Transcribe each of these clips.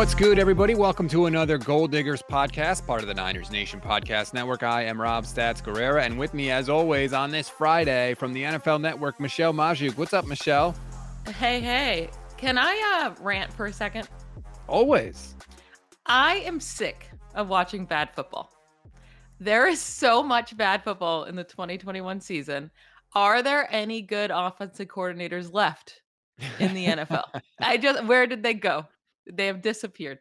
What's good, everybody? Welcome to another Gold Diggers podcast, part of the Niners Nation Podcast Network. I am Rob Stats Guerrera, and with me, as always, on this Friday from the NFL Network, Michelle Magdziuk. What's up, Michelle? Hey, hey. Can I uh, rant for a second? Always. I am sick of watching bad football. There is so much bad football in the 2021 season. Are there any good offensive coordinators left in the NFL? I just, where did they go? They have disappeared.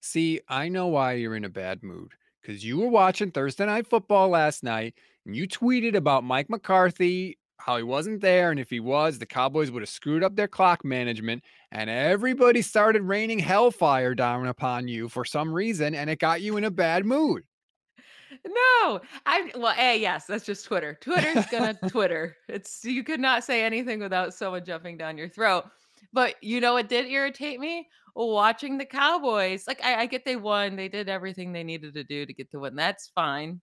See, I know why you're in a bad mood because you were watching Thursday Night Football last night and you tweeted about Mike McCarthy, how he wasn't there. And if he was, the Cowboys would have screwed up their clock management. And everybody started raining hellfire down upon you for some reason. And it got you in a bad mood. No, I well, a yes, that's just Twitter. Twitter's gonna Twitter. It's you could not say anything without someone jumping down your throat. But you know what did irritate me? Watching the Cowboys. Like I, I get they won. They did everything they needed to do to get the win. That's fine.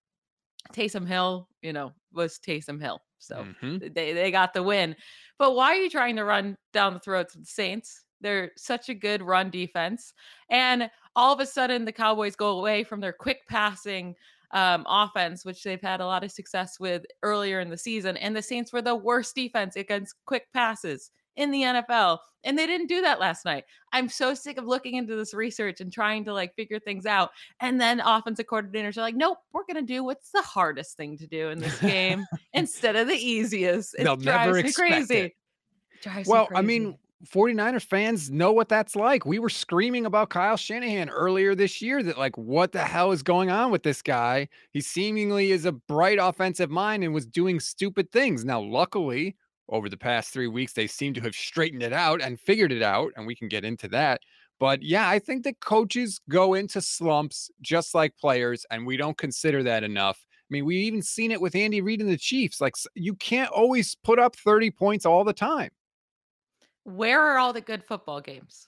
Taysom Hill, you know, was Taysom Hill. So hmm they they got the win. But why are you trying to run down the throats of the Saints? They're such a good run defense. And all of a sudden the Cowboys go away from their quick passing um, offense, which they've had a lot of success with earlier in the season. And the Saints were the worst defense against quick passes in the NFL. And they didn't do that last night. I'm so sick of looking into this research and trying to like figure things out. And then offensive coordinators are like, nope, we're going to do what's the hardest thing to do in this game instead of the easiest. It They'll never drives me expect crazy. it. Drives me Well, I mean, 49ers fans know what that's like. We were screaming about Kyle Shanahan earlier this year that, like, what the hell is going on with this guy? He seemingly is a bright offensive mind and was doing stupid things. Now, luckily, over the past three weeks, they seem to have straightened it out and figured it out, and we can get into that. But yeah, I think that coaches go into slumps just like players, and we don't consider that enough. I mean, we've even seen it with Andy Reid and the Chiefs. Like, you can't always put up 30 points all the time. where are all the good football games?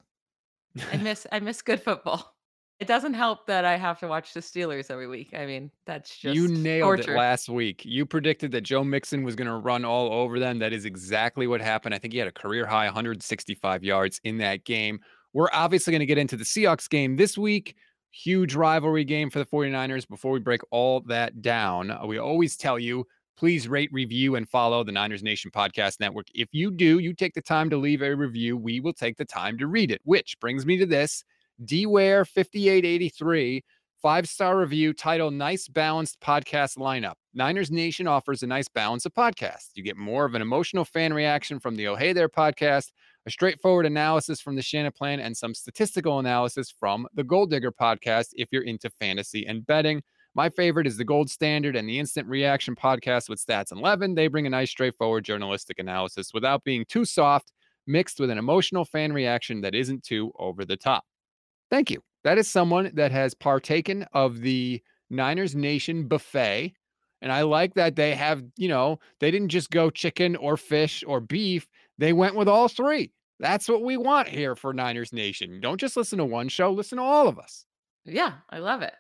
I miss I miss good football. It doesn't help that I have to watch the Steelers every week. I mean, that's just You nailed it last week. You predicted that Joe Mixon was going to run all over them. That is exactly what happened. I think he had a career high 165 yards in that game. We're obviously going to get into the Seahawks game this week. Huge rivalry game for the 49ers. Before we break all that down, uh, we always tell you please rate, review, and follow the Niners Nation Podcast Network. If you do, you take the time to leave a review, we will take the time to read it, which brings me to this. DWare 5883 five star review titled Nice Balanced Podcast Lineup. Niners Nation offers a nice balance of podcasts. You get more of an emotional fan reaction from the Oh Hey There podcast, a straightforward analysis from the Shannon Plan, and some statistical analysis from the Gold Digger podcast if you're into fantasy and betting. My favorite is the Gold Standard and the Instant Reaction podcast with Stats and Levin. They bring a nice, straightforward journalistic analysis without being too soft, mixed with an emotional fan reaction that isn't too over the top. Thank you. That is someone that has partaken of the Niners Nation buffet. And I like that they have, you know, they didn't just go chicken or fish or beef. They went with all three. That's what we want here for Niners Nation. Don't just listen to one show, listen to all of us. Yeah, I love it.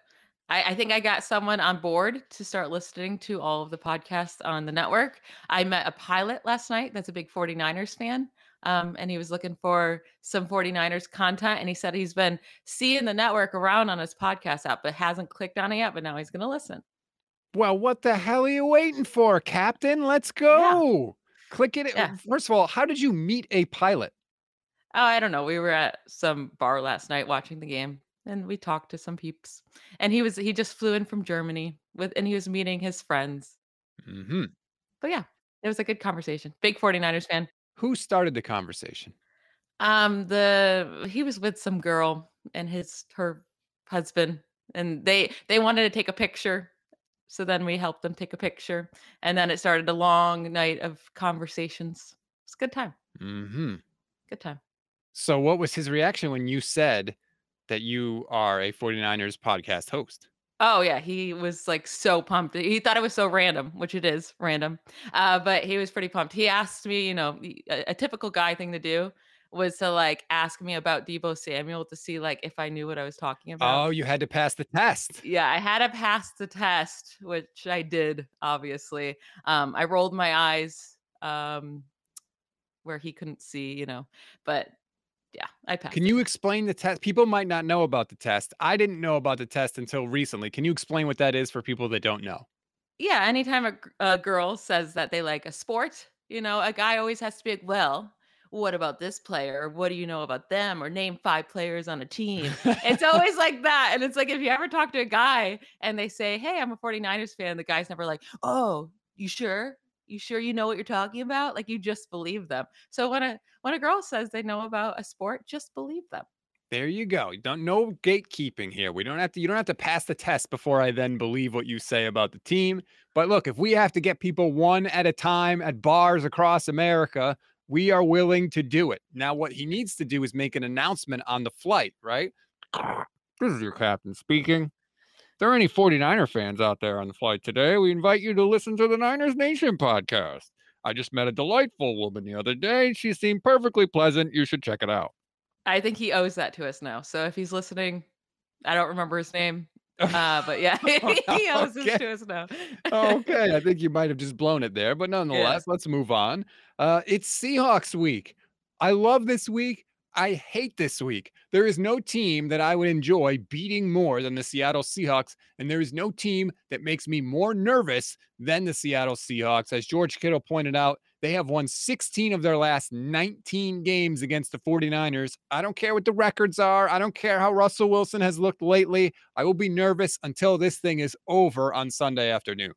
I, I think I got someone on board to start listening to all of the podcasts on the network. I met a pilot last night that's a big 49ers fan. Um, and he was looking for some 49ers content. And he said he's been seeing the network around on his podcast app, but hasn't clicked on it yet. But now he's going to listen. Well, what the hell are you waiting for, Captain? Let's Yeah. go. Click it. Yeah. First of all, how did you meet a pilot? Oh, I don't know. We were at some bar last night watching the game and we talked to some peeps. And he was he just flew in from Germany with and he was meeting his friends. Mm-hmm. But yeah, it was a good conversation. Big 49ers fan. Who started the conversation? Um the he was with some girl and his her husband and they they wanted to take a picture. So then we helped them take a picture and then it started a long night of conversations. It's a good time. Mm-hmm. Good time. So, what was his reaction when you said that you are a 49ers podcast host? Oh yeah, he was like so pumped. He thought it was so random, which it is random. Uh, but he was pretty pumped. He asked me, you know, a typical guy thing to do was to like ask me about Deebo Samuel to see like if I knew what I was talking about. Oh, you had to pass the test. Yeah, I had to pass the test, which I did, obviously. Um, I rolled my eyes um where he couldn't see, you know, but Yeah, I pass. Can you explain the test? People might not know about the test. I didn't know about the test until recently. Can you explain what that is for people that don't know? Yeah, anytime a girl says that they like a sport, you know, a guy always has to be like, well, what about this player? What do you know about them? Or name five players on a team. It's always like that. And it's like if you ever talk to a guy and they say, hey, I'm a 49ers fan, the guy's never like, oh, you sure? You sure you know what you're talking about? Like you just believe them. So when a when a girl says they know about a sport, just believe them. There you go. Don't no gatekeeping here. We don't have to you don't have to pass the test before I then believe what you say about the team. But look, if we have to get people one at a time at bars across America, we are willing to do it. Now what he needs to do is make an announcement on the flight, right? This is your captain speaking. There are any 49er fans out there on the flight today, we invite you to listen to the Niners Nation podcast. I just met a delightful woman the other day. She seemed perfectly pleasant. You should check it out. I think he owes that to us now. So if he's listening, I don't remember his name. Uh, but yeah, he owes this Okay. to us now. okay, I think you might have just blown it there, but nonetheless, let's move on. Uh, it's Seahawks week. I love this week. I hate this week. There is no team that I would enjoy beating more than the Seattle Seahawks, and there is no team that makes me more nervous than the Seattle Seahawks. As George Kittle pointed out, they have won 16 of their last 19 games against the 49ers. I don't care what the records are. I don't care how Russell Wilson has looked lately. I will be nervous until this thing is over on Sunday afternoon.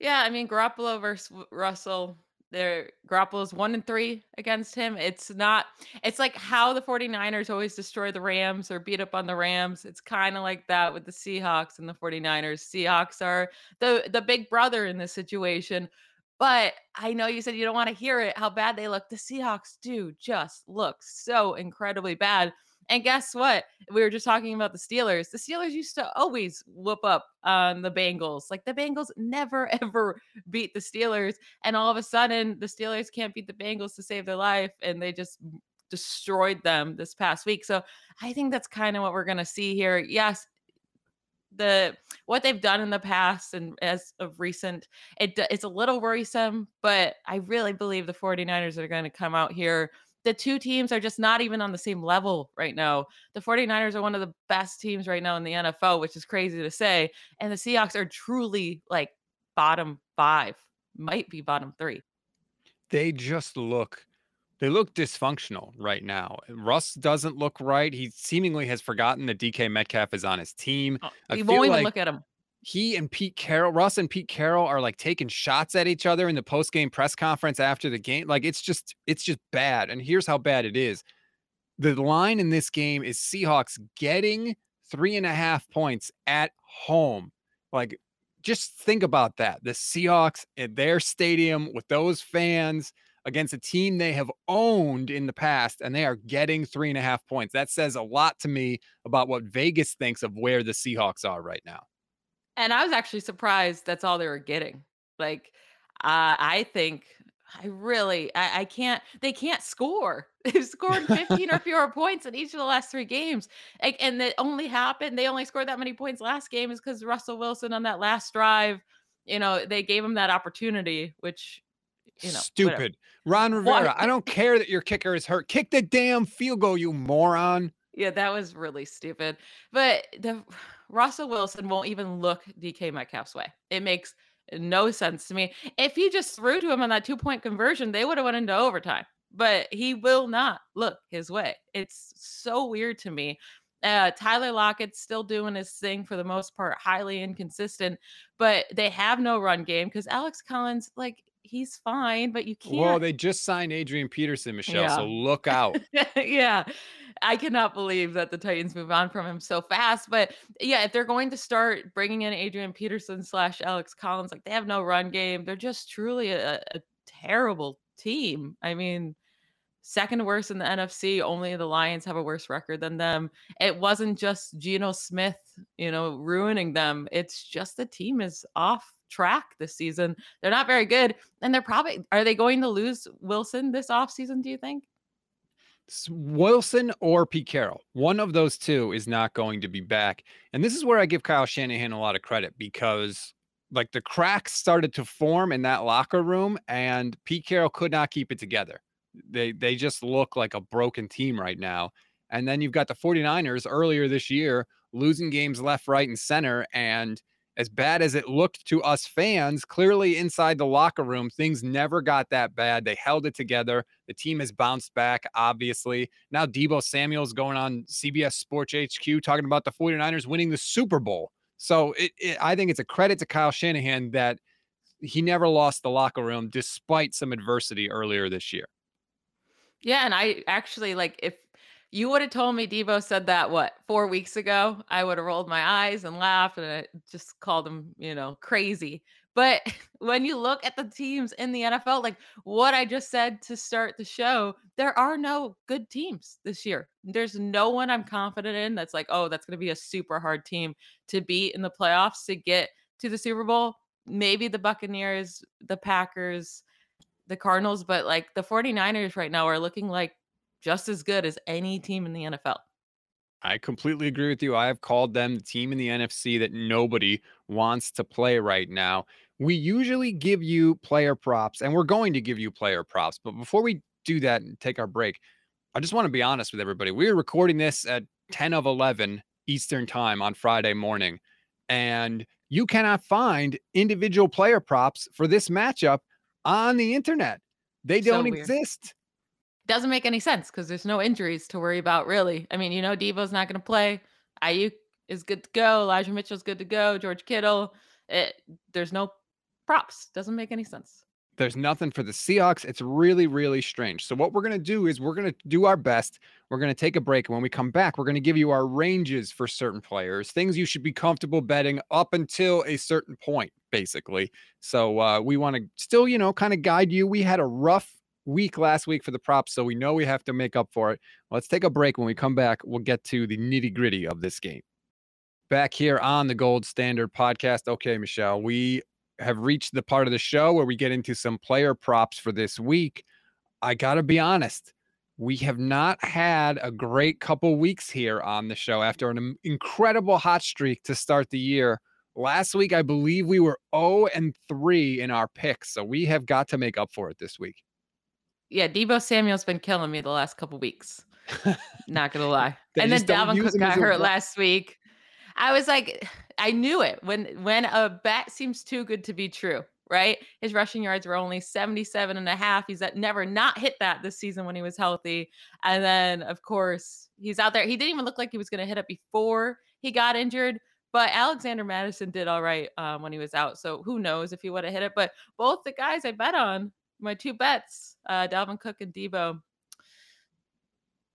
Yeah, I mean Garoppolo versus Russell. There Garoppolo's one and three against him. It's not it's like how the 49ers always destroy the Rams or beat up on the Rams. It's kind of like that with the Seahawks and the 49ers. Seahawks are the the big brother in this situation. But I know you said you don't want to hear it, how bad they look. The Seahawks do just look so incredibly bad. And guess what? We were just talking about the Steelers. The Steelers used to always whoop up on the Bengals. Like the Bengals never ever beat the Steelers. And all of a sudden, the Steelers can't beat the Bengals to save their life. And they just destroyed them this past week. So I think that's kind of what we're going to see here. Yes, the what they've done in the past and as of recent it it's a little worrisome but i really believe the 49ers are going to come out here the two teams are just not even on the same level right now the 49ers are one of the best teams right now in the nfl which is crazy to say and the seahawks are truly like bottom five might be bottom three They just look they look dysfunctional right now. Russ doesn't look right. He seemingly has forgotten that DK Metcalf is on his team. Oh, I you feel won't even like look at them he and Pete Carroll, Russ and Pete Carroll are like taking shots at each other in the post-game press conference after the game. Like it's just it's just bad. And here's how bad it is. The line in this game is Seahawks getting three and a half points at home. Like just think about that. The Seahawks at their stadium with those fans against a team they have owned in the past, and they are getting three and a half points. That says a lot to me about what Vegas thinks of where the Seahawks are right now. And I was actually surprised that's all they were getting. Like, uh, I think I really I, I can't they can't score. They've scored 15 or fewer points in each of the last three games. Like, and that only happened, they only scored that many points last game is because Russell Wilson on that last drive, you know, they gave him that opportunity, which you know, whatever. Stupid. Ron Why- Rivera, I don't care that your kicker is hurt. Kick the damn field goal, you moron. Yeah, that was really stupid. But the Russell Wilson won't even look DK Metcalf's way. It makes no sense to me. If he just threw to him on that two point conversion, they would have went into overtime. But he will not look his way. It's so weird to me. Uh, Tyler Lockett's still doing his thing for the most part, highly inconsistent, but they have no run game because Alex Collins, like, he's fine, but you can't. Well, they just signed Adrian Peterson, Michelle. So look out. yeah. I cannot believe that the Titans move on from him so fast. But yeah, if they're going to start bringing in Adrian Peterson slash Alex Collins, like they have no run game, they're just truly a, a terrible team. I mean, second worst in the NFC. Only the Lions have a worse record than them. It wasn't just Geno Smith, you know, ruining them. It's just the team is off track this season. They're not very good. And they're probably are they going to lose Wilson this offseason, do you think? Wilson or Pete Carroll, one of those two is not going to be back. And this is where I give Kyle Shanahan a lot of credit because like the cracks started to form in that locker room and Pete Carroll could not keep it together. They they just look like a broken team right now. And then you've got the 49ers earlier this year losing games left, right, and center. And as bad as it looked to us fans, clearly inside the locker room, things never got that bad. They held it together. The team has bounced back, obviously. Now Deebo Samuel's going on CBS Sports HQ talking about the 49ers winning the Super Bowl. So it, it, I think it's a credit to Kyle Shanahan that he never lost the locker room despite some adversity earlier this year. Yeah, and I actually like if you would have told me Deebo said that what four weeks ago, I would have rolled my eyes and laughed and I just called him, you know, crazy. But when you look at the teams in the NFL, like what I just said to start the show, there are no good teams this year. There's no one I'm confident in that's like, oh, that's going to be a super hard team to beat in the playoffs to get to the Super Bowl. Maybe the Buccaneers, the Packers, the Cardinals, but like the 49ers right now are looking like just as good as any team in the NFL. I completely agree with you. I have called them the team in the NFC that nobody wants to play right now. We usually give you player props, and we're going to give you player props. But before we do that and take our break, I just want to be honest with everybody. We're recording this at 10 of 11 Eastern time on Friday morning, and you cannot find individual player props for this matchup on the internet. They don't so exist doesn't make any sense because there's no injuries to worry about, really. I mean, you know, Deebo's not going to play. Aiyuk is good to go. Elijah Mitchell's good to go. George Kittle. It, there's no props. Doesn't make any sense. There's nothing for the Seahawks. It's really, really strange. So, what we're going to do is we're going to do our best. We're going to take a break. And when we come back, we're going to give you our ranges for certain players, things you should be comfortable betting up until a certain point, basically. So, uh, we want to still, you know, kind of guide you. We had a rough week last week for the props, so we know we have to make up for it. Let's take a break. When we come back, we'll get to the nitty gritty of this game. Back here on the Gold Standard podcast. Okay, Michelle, we have reached the part of the show where we get into some player props for this week. I got to be honest, we have not had a great couple weeks here on the show after an incredible hot streak to start the year. Last week, I believe we were 0 and 3 in our picks. So we have got to make up for it this week yeah, Deebo Samuel's been killing me the last couple weeks. Not gonna lie. and then Dalvin Cook got hurt last week. I was like, I knew it when when a bet seems too good to be true, right? His rushing yards were only 77 and a half. He's at never not hit that this season when he was healthy. And then of course, he's out there. He didn't even look like he was gonna hit it before he got injured. But Alexander Mattison did all right um, when he was out. So who knows if he would have hit it. But both the guys I bet on my two bets, uh, Dalvin Cook and Deebo,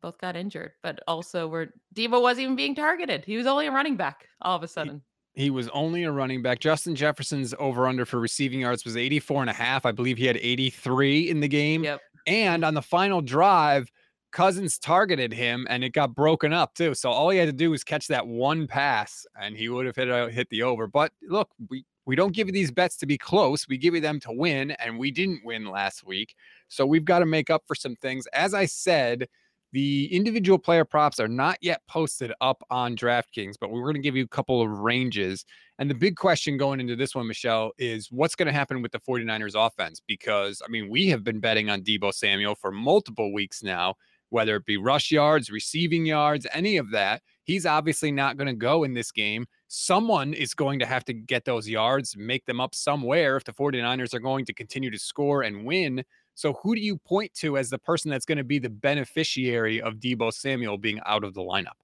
both got injured, but also were Deebo wasn't even being targeted. He was only a running back all of a sudden. He, he was only a running back. Justin Jefferson's over under for receiving yards was 84 and a half. I believe he had 83 in the game. Yep. And on the final drive, Cousins targeted him and it got broken up too. So all he had to do was catch that one pass and he would have hit uh, hit the over. But look, we we don't give you these bets to be close. We give you them to win, and we didn't win last week. So we've got to make up for some things. As I said, the individual player props are not yet posted up on DraftKings, but we're going to give you a couple of ranges. And the big question going into this one, Michelle, is what's going to happen with the 49ers offense? Because, I mean, we have been betting on Deebo Samuel for multiple weeks now, whether it be rush yards, receiving yards, any of that. He's obviously not going to go in this game someone is going to have to get those yards, make them up somewhere if the 49ers are going to continue to score and win. So, who do you point to as the person that's going to be the beneficiary of Deebo Samuel being out of the lineup?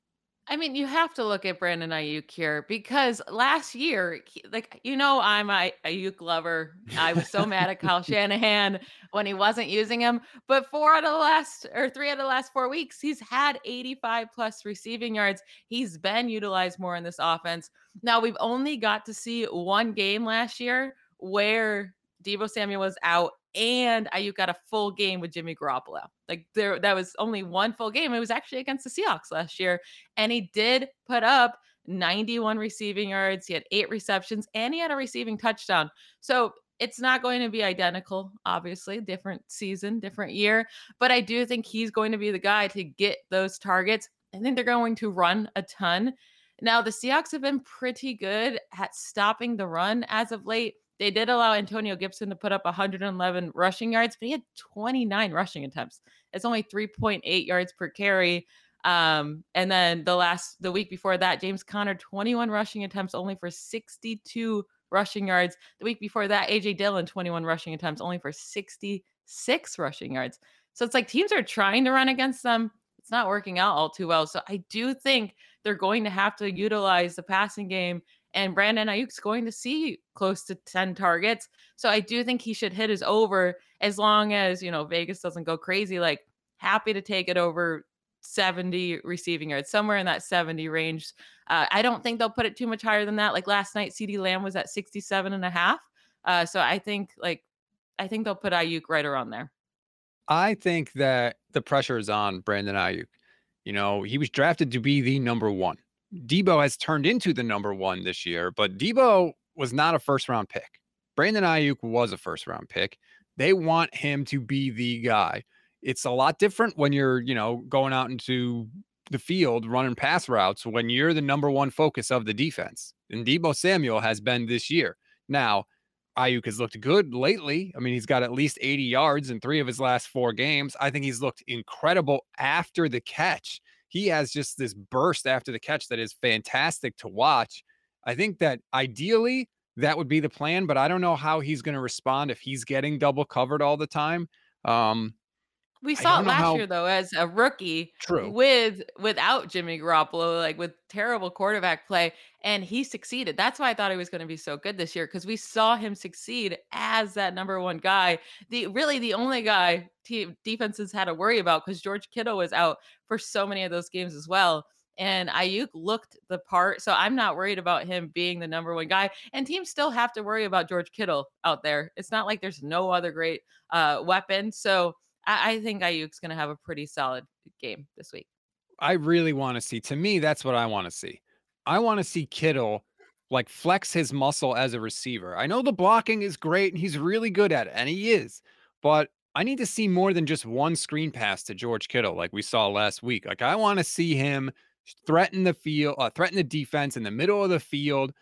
I mean, you have to look at Brandon Aiyuk here because last year, like you know, I'm a Aiyuk lover. I was so mad at Kyle Shanahan when he wasn't using him. But four out of the last or three out of the last four weeks, he's had 85 plus receiving yards. He's been utilized more in this offense. Now we've only got to see one game last year where Deebo Samuel was out and Aiyuk got a full game with Jimmy Garoppolo. Like there, that was only one full game. It was actually against the Seahawks last year, and he did put up 91 receiving yards. He had eight receptions, and he had a receiving touchdown. So it's not going to be identical, obviously, different season, different year. But I do think he's going to be the guy to get those targets. I think they're going to run a ton. Now, the Seahawks have been pretty good at stopping the run as of late they did allow Antonio Gibson to put up 111 rushing yards, but he had 29 rushing attempts. It's only 3.8 yards per carry. Um, and then the last the week before that, James Conner 21 rushing attempts only for 62 rushing yards. The week before that, AJ Dillon 21 rushing attempts only for 66 rushing yards. So it's like teams are trying to run against them. It's not working out all too well. So I do think they're going to have to utilize the passing game and Brandon Aiyuk's going to see close to 10 targets. So I do think he should hit his over as long as, you know, Vegas doesn't go crazy. Like, happy to take it over 70 receiving yards, somewhere in that 70 range. Uh, I don't think they'll put it too much higher than that. Like last night, CeeDee Lamb was at 67 and a half. Uh, so I think like I think they'll put Aiyuk right around there. I think that the pressure is on Brandon Aiyuk. You know, he was drafted to be the number one. Deebo has turned into the number one this year, but Deebo was not a first round pick. Brandon Aiyuk was a first round pick. They want him to be the guy it's a lot different when you're, you know, going out into the field running pass routes when you're the number one focus of the defense. And Deebo Samuel has been this year. Now, Aiyuk has looked good lately. I mean, he's got at least 80 yards in three of his last four games. I think he's looked incredible after the catch. He has just this burst after the catch that is fantastic to watch. I think that ideally that would be the plan, but I don't know how he's going to respond if he's getting double covered all the time. Um, we saw it last how year though as a rookie true. with without Jimmy Garoppolo, like with terrible quarterback play, and he succeeded. That's why I thought he was going to be so good this year because we saw him succeed as that number one guy. The really the only guy team defenses had to worry about because George Kittle was out for so many of those games as well. And Aiyuk looked the part. So I'm not worried about him being the number one guy. And teams still have to worry about George Kittle out there. It's not like there's no other great uh, weapon. So I, I think Aiyuk's going to have a pretty solid game this week. I really want to see. To me, that's what I want to see. I want to see Kittle like flex his muscle as a receiver. I know the blocking is great and he's really good at it, and he is, but I need to see more than just one screen pass to George Kittle like we saw last week. Like I want to see him threaten the field, uh, threaten the defense in the middle of the field,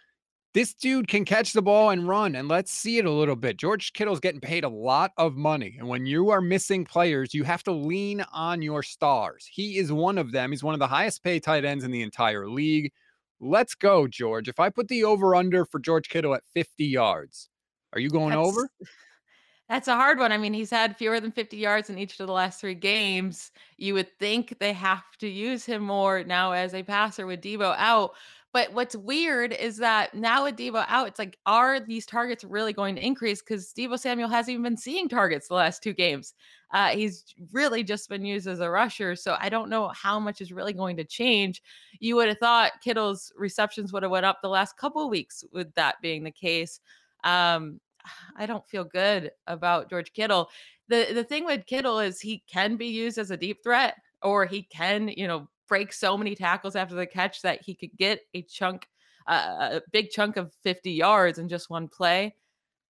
this dude can catch the ball and run, and let's see it a little bit. George Kittle's getting paid a lot of money. And when you are missing players, you have to lean on your stars. He is one of them. He's one of the highest paid tight ends in the entire league. Let's go, George. If I put the over under for George Kittle at 50 yards, are you going That's over? that's a hard one. I mean, he's had fewer than 50 yards in each of the last three games. You would think they have to use him more now as a passer with Deebo out. But what's weird is that now with Deebo out, it's like, are these targets really going to increase? Because Deebo Samuel hasn't even been seeing targets the last two games. Uh, he's really just been used as a rusher. So I don't know how much is really going to change. You would have thought Kittle's receptions would have went up the last couple of weeks with that being the case. Um, I don't feel good about George Kittle. The the thing with Kittle is he can be used as a deep threat or he can, you know, break so many tackles after the catch that he could get a chunk, uh, a big chunk of 50 yards in just one play.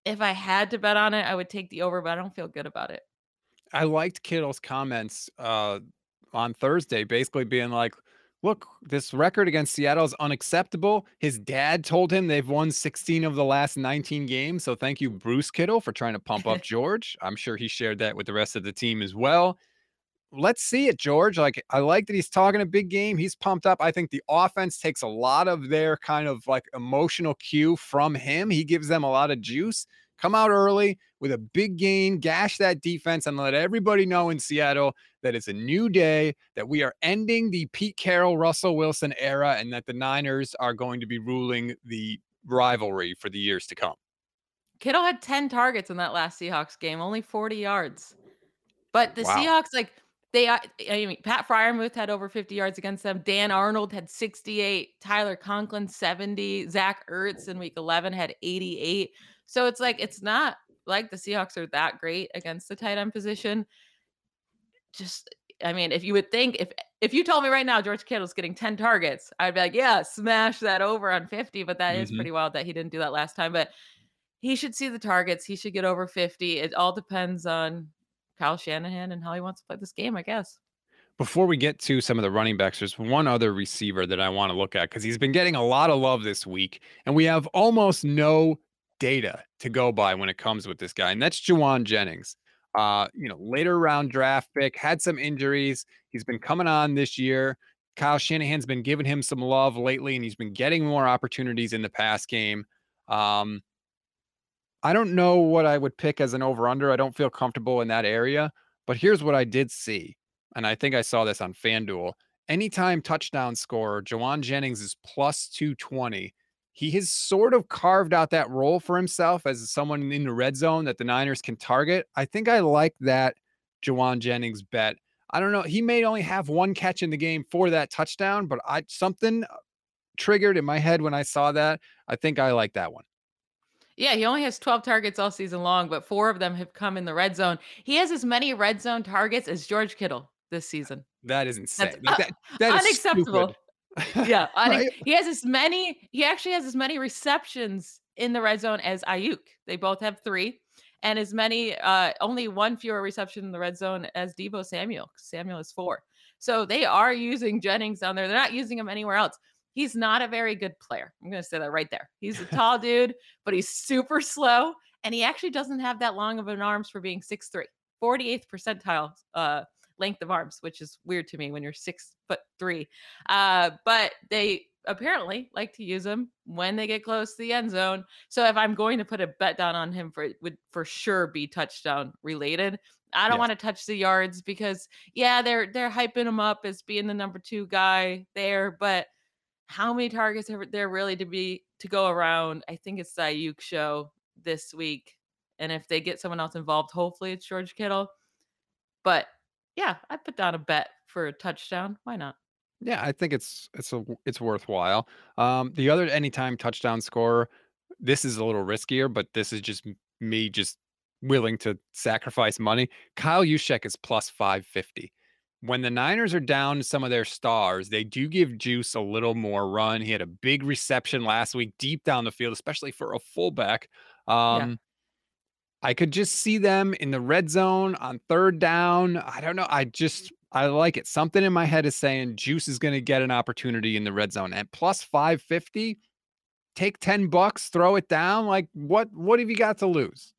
If I had to bet on it, I would take the over, but I don't feel good about it. I liked Kittle's comments uh, on Thursday, basically being like, look, this record against Seattle is unacceptable. His dad told him they've won 16 of the last 19 games. So thank you, Bruce Kittle, for trying to pump up George. I'm sure he shared that with the rest of the team as well let's see it, George. Like, I like that he's talking a big game. He's pumped up. I think the offense takes a lot of their kind of like emotional cue from him. He gives them a lot of juice. Come out early with a big gain, gash that defense, and let everybody know in Seattle that it's a new day, that we are ending the Pete Carroll, Russell Wilson era, and that the Niners are going to be ruling the rivalry for the years to come. Kittle had 10 targets in that last Seahawks game, only 40 yards. But the Wow. Seahawks, like, they, uh, I mean, Pat Freiermuth had over 50 yards against them. Dan Arnold had 68. Tyler Conklin, 70. Zach Ertz in week 11 had 88. So it's like, it's not like the Seahawks are that great against the tight end position. Just, I mean, if you would think, if if you told me right now George Kittle's getting 10 targets, I'd be like, yeah, smash that over on 50. But that is hmm pretty wild that he didn't do that last time. But he should see the targets. He should get over 50. It all depends on Kyle Shanahan and how he wants to play this game, I guess. Before we get to some of the running backs, there's one other receiver that I want to look at because he's been getting a lot of love this week, and we have almost no data to go by when it comes with this guy, and that's Jauan Jennings. Uh, you know, later round draft pick, had some injuries. He's been coming on this year. Kyle Shanahan's been giving him some love lately, and he's been getting more opportunities in the pass game. Um, I don't know what I would pick as an over under. I don't feel comfortable in that area, but here's what I did see. And I think I saw this on FanDuel. Anytime touchdown scorer, Jauan Jennings is plus 220 he has sort of carved out that role for himself as someone in the red zone that the Niners can target. I think I like that Jauan Jennings bet. I don't know. He may only have one catch in the game for that touchdown, but I something uh, triggered in my head when I saw that. I think I like that one. Yeah, he only has 12 targets all season long, but four of them have come in the red zone. He has as many red zone targets as George Kittle this season. That is insane. That's, that, that unacceptable. Yeah, right? he has as many. He actually has as many receptions in the red zone as Aiyuk. They both have three, and as many. Uh, only one fewer reception in the red zone as Deebo Samuel. Samuel is four. So they are using Jennings down there. They're not using him anywhere else. He's not a very good player. I'm going to say that right there. He's a tall dude, but he's super slow, and he actually doesn't have that long of an arms for being 6'3", 48th percentile uh, length of arms, which is weird to me when you're six foot three. Uh, but they apparently like to use him when they get close to the end zone. So if I'm going to put a bet down on him for it would for sure be touchdown related. I don't yes. want to touch the yards because yeah, they're they're hyping him up as being the number two guy there, but how many targets are there really to be to go around? I think it's the Aiyuk show this week. And if they get someone else involved, hopefully it's George Kittle. But yeah, I put down a bet for a touchdown. Why not? Yeah, I think it's it's a it's worthwhile. Um, the other anytime touchdown scorer, this is a little riskier, but this is just me just willing to sacrifice money. Kyle Juszczyk is plus 550. When the Niners are down some of their stars, they do give Juice a little more run. He had a big reception last week deep down the field, especially for a fullback. Um, yeah. I could just see them in the red zone on third down. I don't know. I just I like it. Something in my head is saying Juice is going to get an opportunity in the red zone at plus 550. Take 10 bucks, throw it down. Like what what have you got to lose?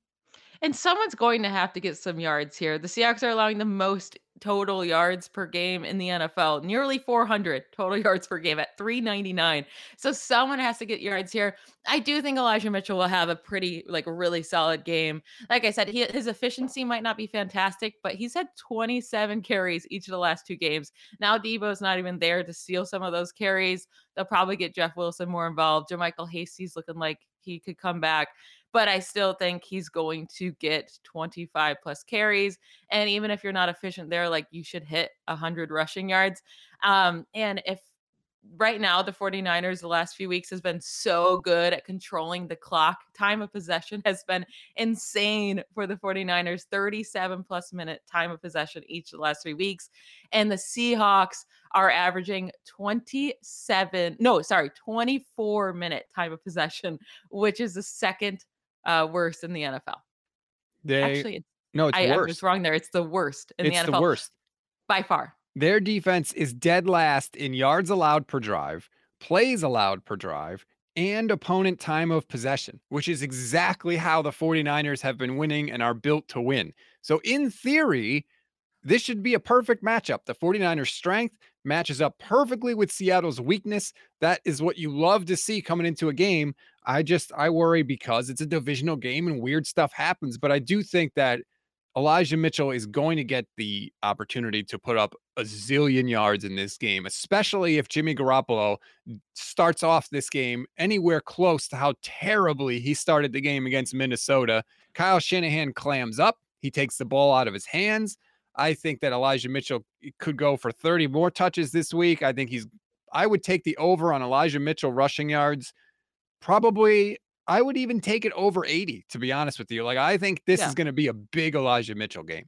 And someone's going to have to get some yards here. The Seahawks are allowing the most total yards per game in the NFL, nearly 400 total yards per game at 399. So someone has to get yards here. I do think Elijah Mitchell will have a pretty, like, really solid game. Like I said, he, his efficiency might not be fantastic, but he's had 27 carries each of the last two games. Now Deebo's not even there to steal some of those carries. They'll probably get Jeff Wilson more involved. JaMycal Hasty's looking like he could come back but I still think he's going to get 25 plus carries. And even if you're not efficient there, like you should hit 100 rushing yards. Um, and if right now the 49ers the last few weeks has been so good at controlling the clock time of possession has been insane for the 49ers 37 plus minute time of possession each of the last three weeks and the seahawks are averaging 27 no sorry 24 minute time of possession which is the second uh, worst in the NFL. They actually it's, no, it's I, worse. I was wrong there. It's the worst in it's the NFL. the worst by far. Their defense is dead last in yards allowed per drive, plays allowed per drive, and opponent time of possession, which is exactly how the 49ers have been winning and are built to win. So, in theory, this should be a perfect matchup. The 49ers' strength matches up perfectly with Seattle's weakness. That is what you love to see coming into a game. I just I worry because it's a divisional game and weird stuff happens, but I do think that Elijah Mitchell is going to get the opportunity to put up a zillion yards in this game, especially if Jimmy Garoppolo starts off this game anywhere close to how terribly he started the game against Minnesota. Kyle Shanahan clams up. He takes the ball out of his hands. I think that Elijah Mitchell eh, could go for 30 more touches this week. I think he's, I would take the over on Elijah Mitchell rushing yards. Probably, I would even take it over 80, to be honest with you. Like, I think this yeah. is going to be a big Elijah Mitchell game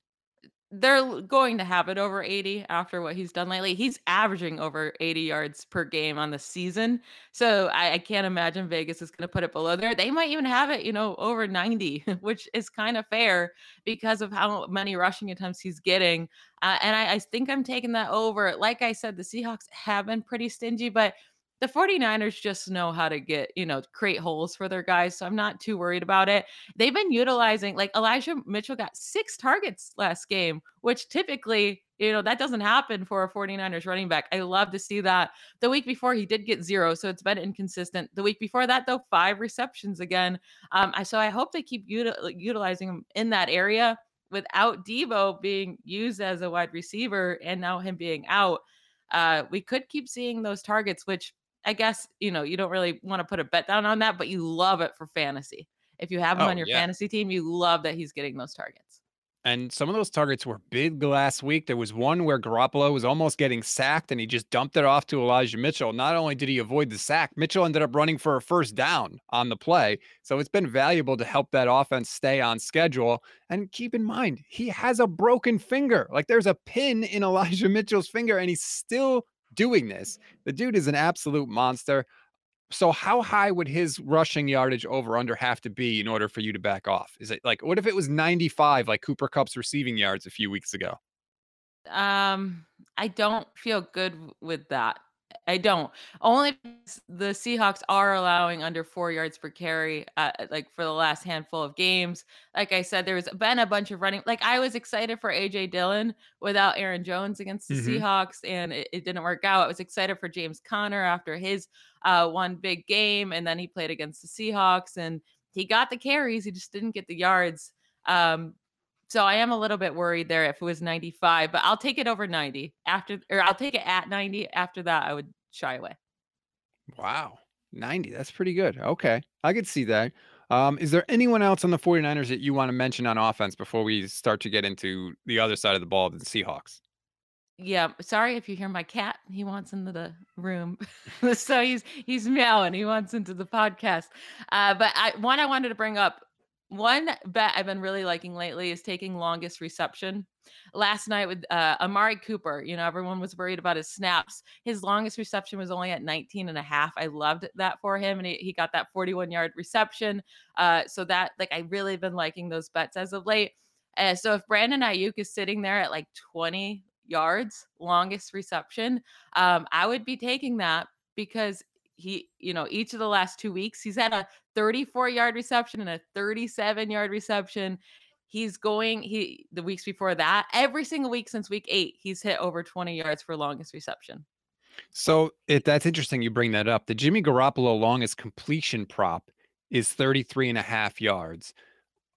they're going to have it over 80 after what he's done lately. He's averaging over 80 yards per game on the season. So I, I can't imagine Vegas is going to put it below there. They might even have it, you know, over 90, which is kind of fair because of how many rushing attempts he's getting. Uh, and I, I think I'm taking that over. Like I said, the Seahawks have been pretty stingy, but the 49ers just know how to get, you know, create holes for their guys. So I'm not too worried about it. They've been utilizing, like Elijah Mitchell got six targets last game, which typically, you know, that doesn't happen for a 49ers running back. I love to see that. The week before, he did get zero. So it's been inconsistent. The week before that, though, five receptions again. Um, so I hope they keep util- utilizing him in that area without Deebo being used as a wide receiver and now him being out. Uh, we could keep seeing those targets, which I guess, you know, you don't really want to put a bet down on that, but you love it for fantasy. If you have him Oh, on your yeah. fantasy team, you love that he's getting those targets. And some of those targets were big last week. There was one where Garoppolo was almost getting sacked and he just dumped it off to Elijah Mitchell. Not only did he avoid the sack, Mitchell ended up running for a first down on the play. So it's been valuable to help that offense stay on schedule. And keep in mind, he has a broken finger. Like there's a pin in Elijah Mitchell's finger and he's still doing this. The dude is an absolute monster. So how high would his rushing yardage over under have to be in order for you to back off? Is it like what if it was 95 like Cooper Kupp's receiving yards a few weeks ago? Um, I don't feel good with that. I don't. Only the Seahawks are allowing under four yards per carry, uh, uh, like for the last handful of games. Like I said, there's been a bunch of running. Like I was excited for AJ Dillon without Aaron Jones against the Mhm. Seahawks, and it, it didn't work out. I was excited for James Conner after his uh, one big game, and then he played against the Seahawks, and he got the carries. He just didn't get the yards. Um, so I am a little bit worried there if it was 95, but I'll take it over 90 after, or I'll take it at 90. After that, I would shy away. Wow. 90. That's pretty good. Okay. I could see that. Um, is there anyone else on the 49ers that you want to mention on offense before we start to get into the other side of the ball, the Seahawks? Yeah, sorry if you hear my cat. He wants into the room, so he's he's meowing. He wants into the podcast. Uh, but I one I wanted to bring up. One bet I've been really liking lately is taking longest reception. Last night with uh, Amari Cooper, you know, everyone was worried about his snaps. His longest reception was only at 19 and a half. I loved that for him. And he, he got that 41 yard reception. Uh, so that, like, I really been liking those bets as of late. Uh, so if Brandon Aiyuk is sitting there at like 20 yards, longest reception, um, I would be taking that because he, you know, each of the last two weeks, he's had a 34 yard reception and a 37 yard reception. He's going, he, the weeks before that, every single week since week eight, he's hit over 20 yards for longest reception. So it that's interesting you bring that up. The Jimmy Garoppolo longest completion prop is 33 and a half yards.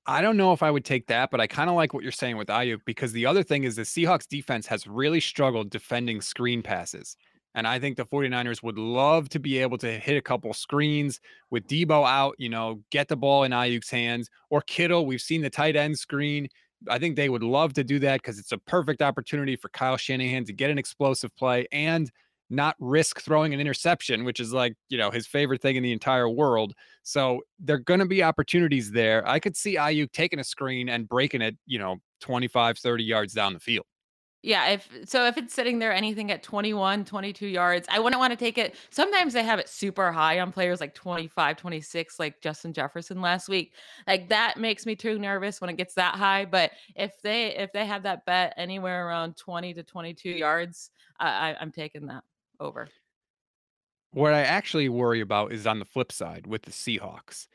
I don't know if I would take that, but I kind of like what you're saying with Aiyuk because the other thing is the Seahawks defense has really struggled defending screen passes. And I think the 49ers would love to be able to hit a couple screens with Deebo out, you know, get the ball in Aiyuk's hands or Kittle. We've seen the tight end screen. I think they would love to do that because it's a perfect opportunity for Kyle Shanahan to get an explosive play and not risk throwing an interception, which is like, you know, his favorite thing in the entire world. So there are going to be opportunities there. I could see Aiyuk taking a screen and breaking it, you know, 25, 30 yards down the field. Yeah, if so if it's sitting there anything at 21, 22 yards, I wouldn't want to take it. Sometimes they have it super high on players like 25, 26, like Justin Jefferson last week. Like that makes me too nervous when it gets that high, but if they if they have that bet anywhere around 20 to 22 yards, I, I I'm taking that over. What I actually worry about is on the flip side with the Seahawks,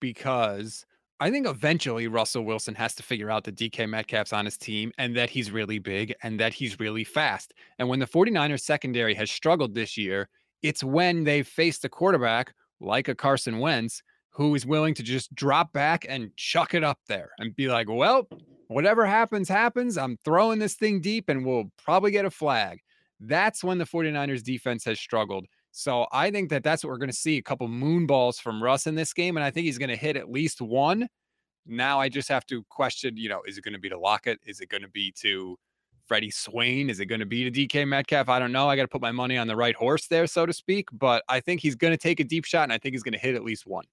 because I think eventually Russell Wilson has to figure out that DK Metcalf's on his team and that he's really big and that he's really fast. And when the 49ers secondary has struggled this year, it's when they've faced a quarterback like a Carson Wentz who is willing to just drop back and chuck it up there and be like, well, whatever happens, happens. I'm throwing this thing deep and we'll probably get a flag. That's when the 49ers defense has struggled. So I think that that's what we're going to see a couple moon balls from Russ in this game. And I think he's going to hit at least one. Now I just have to question, you know, is it going to be to Lockett? Is it going to be to Freddie Swain? Is it going to be to DK Metcalf? I don't know. I got to put my money on the right horse there, so to speak. But I think he's going to take a deep shot and I think he's going to hit at least one.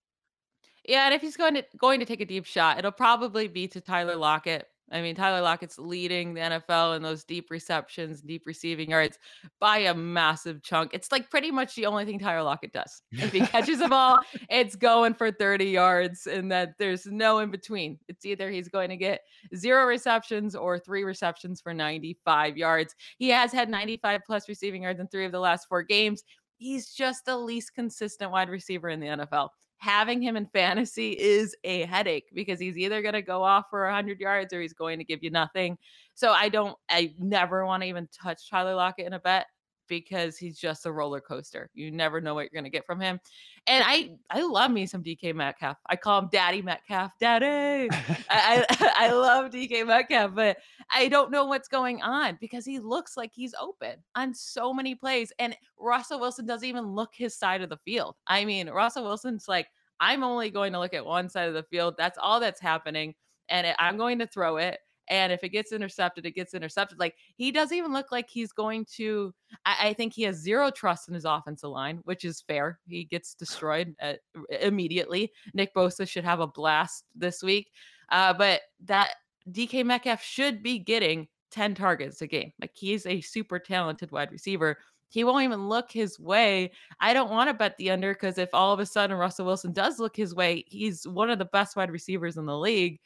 Yeah, and if he's going to going to take a deep shot, it'll probably be to Tyler Lockett. I mean, Tyler Lockett's leading the NFL in those deep receptions, deep receiving yards by a massive chunk. It's like pretty much the only thing Tyler Lockett does. If he catches a ball, it's going for 30 yards, and that there's no in between. It's either he's going to get zero receptions or three receptions for 95 yards. He has had 95 plus receiving yards in three of the last four games. he's just the least consistent wide receiver in the NFL. Having him in fantasy is a headache because he's either going to go off for 100 yards or he's going to give you nothing. So I don't, I never want to even touch Tyler Lockett in a bet because he's just a roller coaster. You never know what you're going to get from him. And I I love me some DK Metcalf. I call him Daddy Metcalf. Daddy. I, I, I love DK Metcalf, but I don't know what's going on because he looks like he's open on so many plays and Russell Wilson doesn't even look his side of the field. I mean, Russell Wilson's like I'm only going to look at one side of the field. That's all that's happening and I'm going to throw it and if it gets intercepted, it gets intercepted. Like he doesn't even look like he's going to. I, I think he has zero trust in his offensive line, which is fair. He gets destroyed at, immediately. Nick Bosa should have a blast this week, uh, but that DK Metcalf should be getting 10 targets a game. Like he's a super talented wide receiver. He won't even look his way. I don't want to bet the under because if all of a sudden Russell Wilson does look his way, he's one of the best wide receivers in the league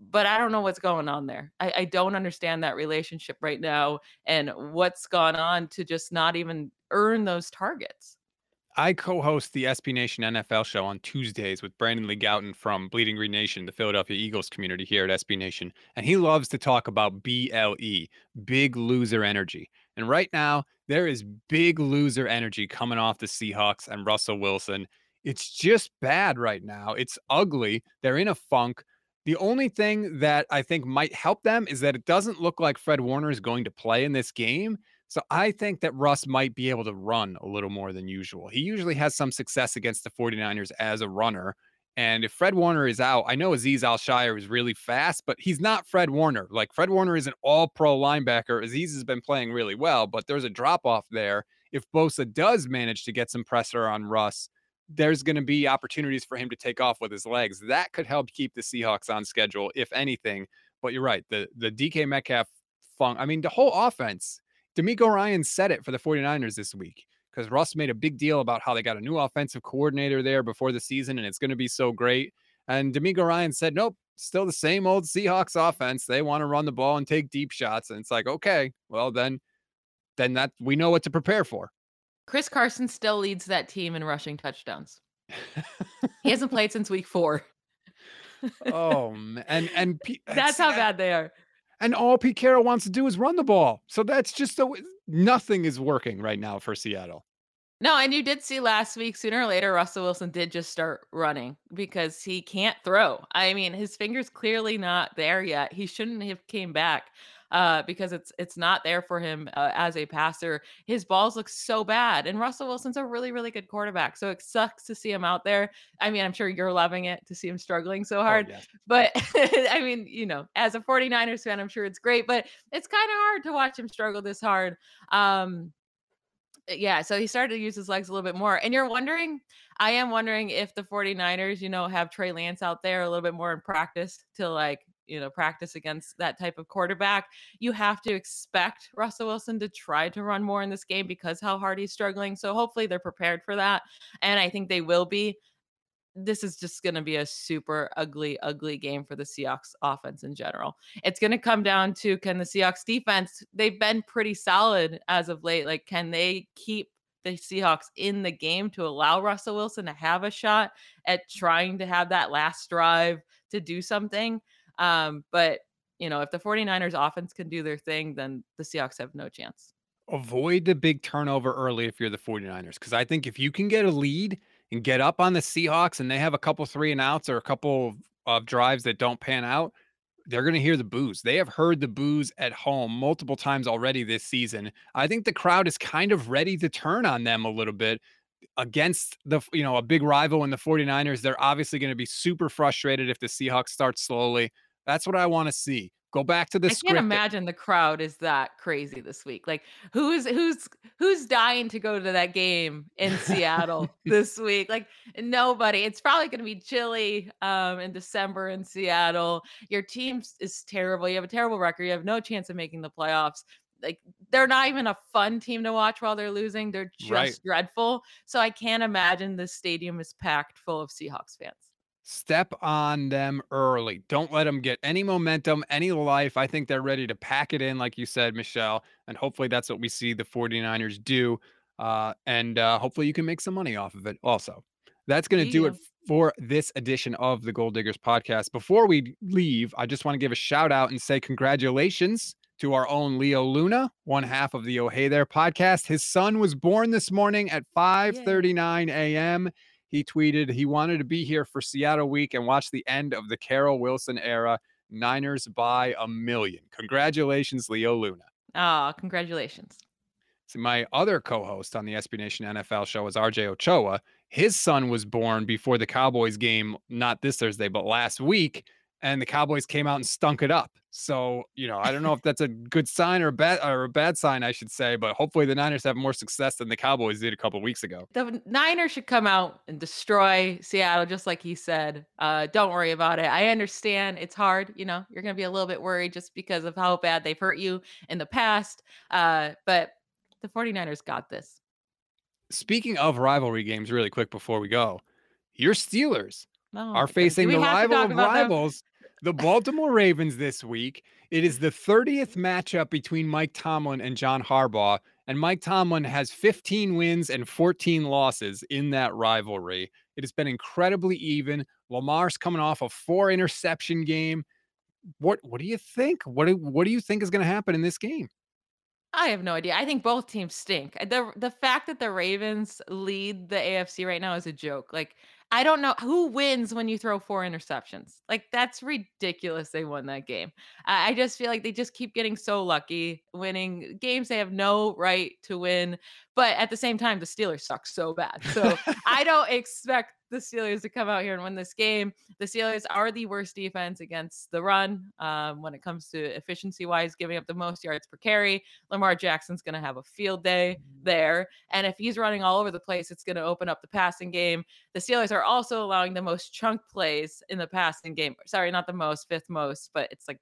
but I don't know what's going on there. I, I, don't understand that relationship right now and what's gone on to just not even earn those targets. I co-host the SB Nation NFL show on Tuesdays with Brandon Lee Gowton from Bleeding Green Nation, the Philadelphia Eagles community here at SB Nation, and he loves to talk about BLE, big loser energy. And right now, there is big loser energy coming off the Seahawks and Russell Wilson. It's just bad right now. It's ugly. They're in a funk. The only thing that I think might help them is that it doesn't look like Fred Warner is going to play in this game. So I think that Russ might be able to run a little more than usual. He usually has some success against the 49ers as a runner. And if Fred Warner is out, I know Aziz Al-Shaair is really fast, but he's not Fred Warner. Like Fred Warner is an all pro linebacker. Aziz has been playing really well, but there's a drop off there. If Bosa does manage to get some pressure on Russ, there's going to be opportunities for him to take off with his legs. That could help keep the Seahawks on schedule, if anything. But you're right. The the DK Metcalf fun. I mean, the whole offense. DeMeco Ryan said it for the 49ers this week because Russ made a big deal about how they got a new offensive coordinator there before the season and it's going to be so great. And DeMeco Ryan said, nope, still the same old Seahawks offense. They want to run the ball and take deep shots. And it's like, okay, well, then, then that we know what to prepare for. Chris Carson still leads that team in rushing touchdowns. he hasn't played since week four. oh man, and and P- uh, that's how bad they are. And all Pete Carroll wants to do is run the ball. So that's just a, nothing is working right now for Seattle. No, and you did see last week, sooner or later, Russell Wilson did just start running because he can't throw. I mean, his finger's clearly not there yet. He shouldn't have came back uh, because it's it's not there for him uh, as a passer. His balls look so bad, and Russell Wilson's a really really good quarterback. So it sucks to see him out there. I mean, I'm sure you're loving it to see him struggling so oh, hard, oh, but I mean, you know, as a 49ers fan, I'm sure it's great, but it's kind of hard to watch him struggle this hard. Um, yeah, so he started to use his legs a little bit more. And you're wondering, I am wondering if the 49ers, you know, have Trey Lance out there a little bit more in practice to like you know practice against that type of quarterback you have to expect russell wilson to try to run more in this game because how hard he's struggling so hopefully they're prepared for that and i think they will be this is just going to be a super ugly, ugly game for the Seahawks offense in general. It's going to come down to can the Seahawks defense, they've been pretty solid as of late. Like, can they keep the Seahawks in the game to allow Russell Wilson to have a shot at trying to have that last drive to do something? Um, but you know, if the 49ers offense can do their thing, then the Seahawks have no chance. Avoid the big turnover early if you're the 49ers. Because I think if you can get a lead and get up on the Seahawks and they have a couple three and outs or a couple of drives that don't pan out, they're going to hear the boos. They have heard the boos at home multiple times already this season. I think the crowd is kind of ready to turn on them a little bit against the you know a big rival in the 49ers. They're obviously going to be super frustrated if the Seahawks start slowly. That's what I want to see. Go back to the I can't imagine the crowd is that crazy this week. Like who's who's who's dying to go to that game in Seattle this week? Like nobody. It's probably going to be chilly um in December in Seattle. Your team is terrible. You have a terrible record. You have no chance of making the playoffs. Like they're not even a fun team to watch while they're losing. They're just right. dreadful. So I can't imagine the stadium is packed full of Seahawks fans. Step on them early. Don't let them get any momentum, any life. I think they're ready to pack it in, like you said, Michelle. And hopefully that's what we see the 49ers do. Uh, and uh, hopefully you can make some money off of it also. That's going to do it for this edition of the Gold Diggers podcast. Before we leave, I just want to give a shout out and say congratulations to our own Leo Luna, one half of the Oh Hey There podcast. His son was born this morning at 5:39 a.m. He tweeted he wanted to be here for Seattle week and watch the end of the Carroll Wilson era. Niners by a million. Congratulations, Leo Luna. Ah, oh, congratulations. So my other co-host on the SB Nation NFL show is RJ Ochoa. His son was born before the Cowboys game, not this Thursday, but last week and the Cowboys came out and stunk it up. So, you know, I don't know if that's a good sign or a bad or a bad sign, I should say, but hopefully the Niners have more success than the Cowboys did a couple weeks ago. The Niners should come out and destroy Seattle, just like he said. Uh, don't worry about it. I understand it's hard. You know, you're going to be a little bit worried just because of how bad they've hurt you in the past. Uh, but the 49ers got this. Speaking of rivalry games, really quick before we go, your Steelers oh, are facing the rival of rivals, the Baltimore Ravens this week. It is the 30th matchup between Mike Tomlin and John Harbaugh. And Mike Tomlin has 15 wins and 14 losses in that rivalry. It has been incredibly even. Lamar's coming off a four interception game. What what do you think? What do, what do you think is going to happen in this game? I have no idea. I think both teams stink. The the fact that the Ravens lead the AFC right now is a joke. Like I don't know who wins when you throw four interceptions. Like that's ridiculous. They won that game. I, I just feel like they just keep getting so lucky winning games they have no right to win. But at the same time, the Steelers suck so bad. So I don't expect the Steelers to come out here and win this game. The Steelers are the worst defense against the run um, when it comes to efficiency wise, giving up the most yards per carry. Lamar Jackson's going to have a field day mm. there. And if he's running all over the place, it's going to open up the passing game. The Steelers are also allowing the most chunk plays in the passing game. Sorry, not the most, fifth most, but it's like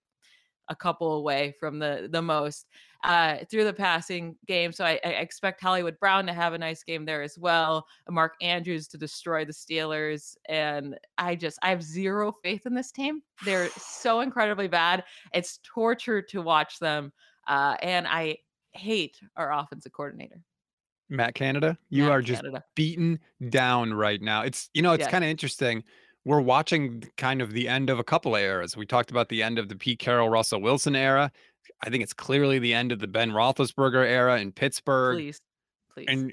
a couple away from the the most uh, through the passing game. So I, I, expect Hollywood Brown to have a nice game there as well. Mark Andrews to destroy the Steelers, and I just I have zero faith in this team. They're so incredibly bad. It's torture to watch them, uh, and I hate our offensive coordinator. Matt Canada, you Matt are just Canada. beaten down right now. It's you know it's yes. kind of interesting we're watching kind of the end of a couple of eras. We talked about the end of the Pete Carroll, Russell Wilson era. I think it's clearly the end of the Ben Roethlisberger era in Pittsburgh. Please, please. And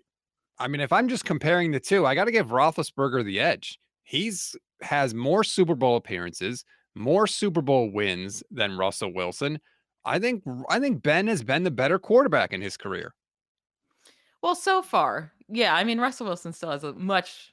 I mean, if I'm just comparing the two, I got to give Roethlisberger the edge. He's has more Super Bowl appearances, more Super Bowl wins than Russell Wilson. I think I think Ben has been the better quarterback in his career. Well, so far, yeah. I mean, Russell Wilson still has a much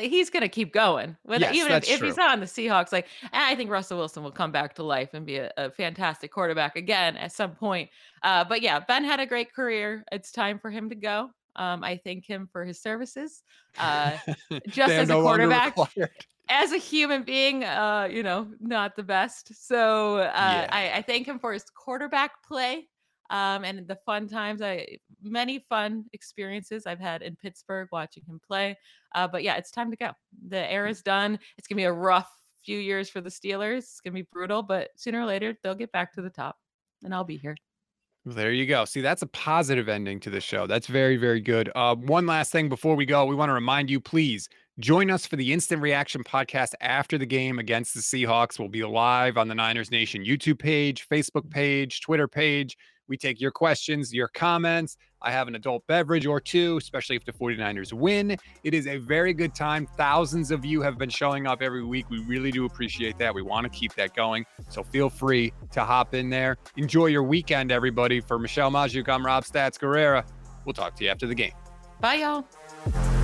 he's going to keep going. yes, even if, if, he's not on the Seahawks, like I think Russell Wilson will come back to life and be a, a fantastic quarterback again at some point. Uh, but yeah, Ben had a great career. It's time for him to go. Um, I thank him for his services. Uh, just as a quarterback, as a human being, uh, you know, not the best. So uh, yeah. I, I thank him for his quarterback play um, and the fun times I many fun experiences I've had in Pittsburgh watching him play. Uh, but yeah, it's time to go. The mm. era's done. It's gonna be a rough few years for the Steelers. It's gonna be brutal, but sooner or later they'll get back to the top, and I'll be here. There you go. See, that's a positive ending to the show. That's very, very good. Uh, one last thing before we go, we want to remind you, please join us for the Instant Reaction podcast after the game against the Seahawks. We'll be live on the Niners Nation YouTube page, Facebook page, Twitter page. We take your questions, your comments. I have an adult beverage or two, especially if the 49ers win. It is a very good time. Thousands of you have been showing up every week. We really do appreciate that. We want to keep that going. So feel free to hop in there. Enjoy your weekend, everybody. For Michelle Magdziuk, I'm Rob Stats Guerrera. We'll talk to you after the game. Bye, y'all.